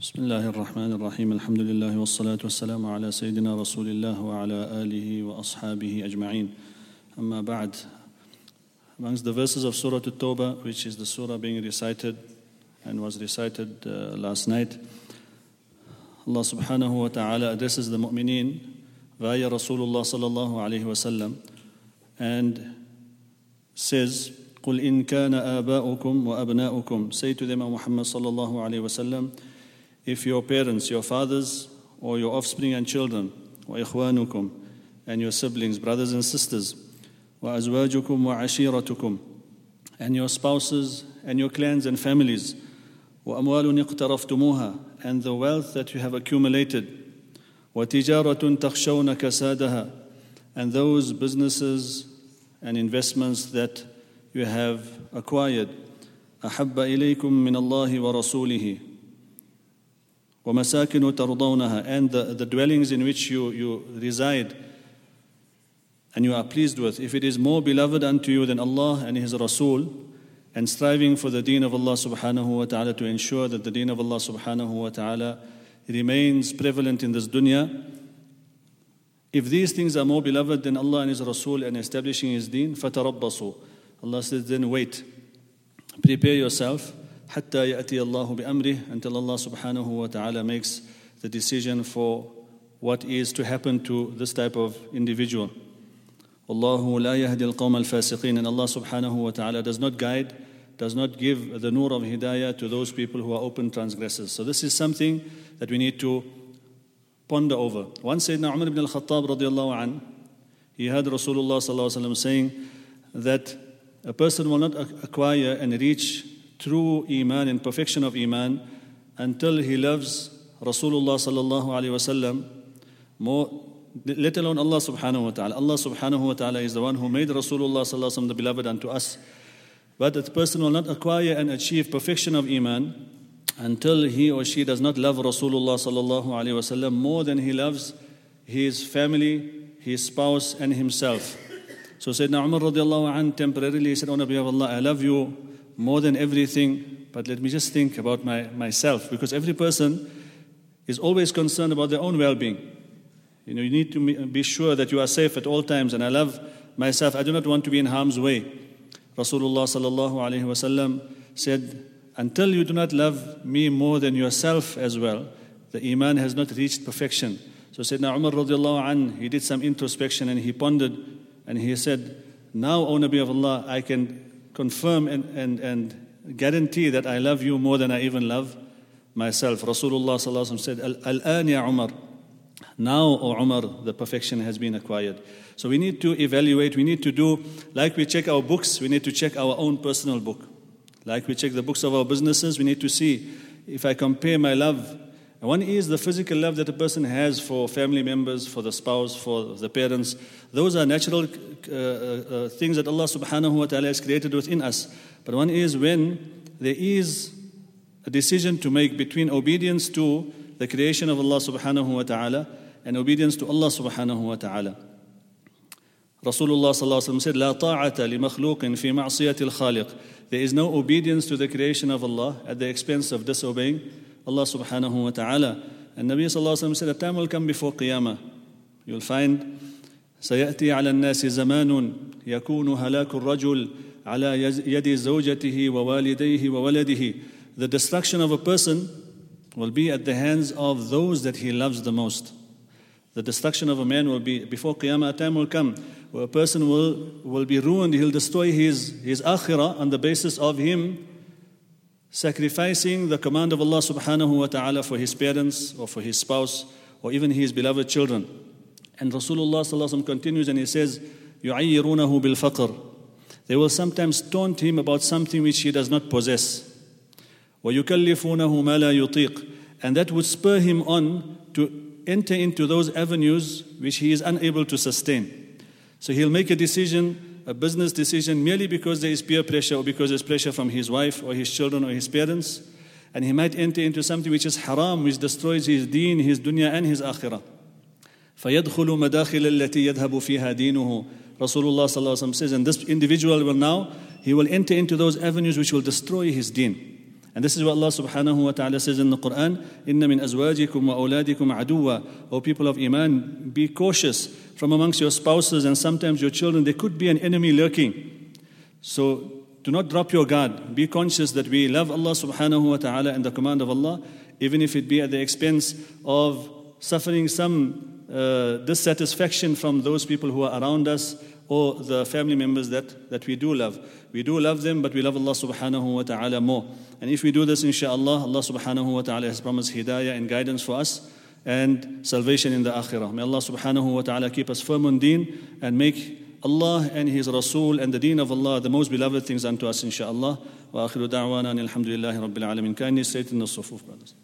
بسم الله الرحمن الرحيم الحمد لله والصلاة والسلام على سيدنا رسول الله وعلى آله وأصحابه أجمعين أما بعد Amongst the verses of Surah At-Tawbah, which is the surah being recited and was recited uh, last night, Allah subhanahu wa ta'ala addresses the mu'mineen via Rasulullah sallallahu alayhi wa sallam and says, قل إن كان آباؤكم وأبناؤكم Say to them, O Muhammad sallallahu alayhi wa sallam, if your parents, your fathers, or your offspring and children, وإخوانكم, and your siblings, brothers and sisters, وأزواجكم وعشيرتكم, and your spouses and your clans and families, وأموال اقترفتموها, and the wealth that you have accumulated, وتجارة تخشون كسادها, and those businesses and investments that you have acquired, أحب إليكم من الله ورسوله ومساكن ترضونها and the, the dwellings in which you, you reside and you are pleased with, if it is more beloved unto you than Allah and His Rasul, and striving for the deen of Allah subhanahu wa ta'ala to ensure that the deen of Allah subhanahu wa ta'ala remains prevalent in this dunya, if these things are more beloved than Allah and His Rasul and establishing His deen, فَتَرَبَّصُوا Allah says, then wait. Prepare yourself حتى يأتي الله بأمره until Allah subhanahu wa ta'ala makes the decision for what is to happen to this type of individual. والله لا يهدي القوم الفاسقين and Allah subhanahu wa ta'ala does not guide, does not give the nur of hidayah to those people who are open transgressors. So this is something that we need to ponder over. Once Sayyidina Umar ibn al-Khattab radiallahu an, he heard Rasulullah sallallahu alaihi wasallam saying that a person will not acquire and reach true iman and perfection of iman until he loves Rasulullah sallallahu alaihi wasallam more let alone Allah subhanahu wa ta'ala. Allah subhanahu wa ta'ala is the one who made Rasulullah sallallahu alaihi wasallam the beloved unto us. But the person will not acquire and achieve perfection of iman until he or she does not love Rasulullah sallallahu alaihi wasallam more than he loves his family, his spouse, and himself. So Sayyidina Umar radiallahu anh temporarily said, O Nabi of Allah, I love you more than everything, but let me just think about my, myself, because every person is always concerned about their own well being. You know, you need to be sure that you are safe at all times, and I love myself. I do not want to be in harm's way. Rasulullah sallallahu wasallam said, "Until you do not love me more than yourself as well, the iman has not reached perfection." So Sayyidina Umar radiallahu anh, he did some introspection and he pondered, and he said, "Now, O Nabi of Allah, I can confirm and, and, and guarantee that I love you more than I even love myself." Rasulullah said, "Al-an ya Umar." Now, O Umar, the perfection has been acquired. So we need to evaluate, we need to do, like we check our books, we need to check our own personal book. Like we check the books of our businesses, we need to see if I compare my love. One is the physical love that a person has for family members, for the spouse, for the parents. Those are natural uh, uh, things that Allah subhanahu wa ta'ala has created within us. But one is when there is a decision to make between obedience to the creation of Allah subhanahu wa ta'ala and obedience to Allah subhanahu wa ta'ala. Rasulullah sallallahu alaihi wasallam said, لا طاعة لمخلوق في معصية الخالق. There is no obedience to the creation of Allah at the expense of disobeying Allah subhanahu wa ta'ala. And Nabi sallallahu alaihi wasallam said, a time will come before Qiyamah. You'll find سيأتي على الناس زمان يكون هلاك الرجل على يد زوجته ووالديه وولده. The destruction of a person will be at the hands of those that he loves the most. The destruction of a man will be before Qiyamah, a time will come where a person will, will be ruined. He'll destroy his, his akhirah on the basis of him sacrificing the command of Allah subhanahu wa ta'ala for his parents or for his spouse or even his beloved children. And Rasulullah continues and he says, يُعَيِّرُونَهُ بِالْفَقْرِ They will sometimes taunt him about something which he does not possess. وَيُكَلِّفُونَهُ مَا لَا يُطِيقُ And that would spur him on to enter into those avenues which he is unable to sustain. So he'll make a decision, a business decision, merely because there is peer pressure or because there's pressure from his wife or his children or his parents. And he might enter into something which is haram, which destroys his deen, his dunya, and his akhirah. فيدخل مداخل التي يذهب فيها دينه Rasulullah ﷺ says, and this individual will now, he will enter into those avenues which will destroy his deen. And this is what Allah subhanahu wa ta'ala says in the Quran, Inna min azwajikum wa awladikum aduwa. O people of Iman, be cautious from amongst your spouses and sometimes your children. There could be an enemy lurking. So do not drop your guard. Be conscious that we love Allah subhanahu wa ta'ala and the command of Allah, even if it be at the expense of suffering some uh, dissatisfaction from those people who are around us or the family members that, that we do love. We do love them, but we love Allah subhanahu wa ta'ala more. And if we do this, inshallah, Allah subhanahu wa ta'ala has promised hidayah and guidance for us and salvation in the akhirah. May Allah subhanahu wa ta'ala keep us firm on deen and make Allah and His Rasul and the deen of Allah the most beloved things unto us, inshallah. Wa akhiru da'wana alhamdulillahi rabbil alameen. Kindly straighten the sufuf, brothers.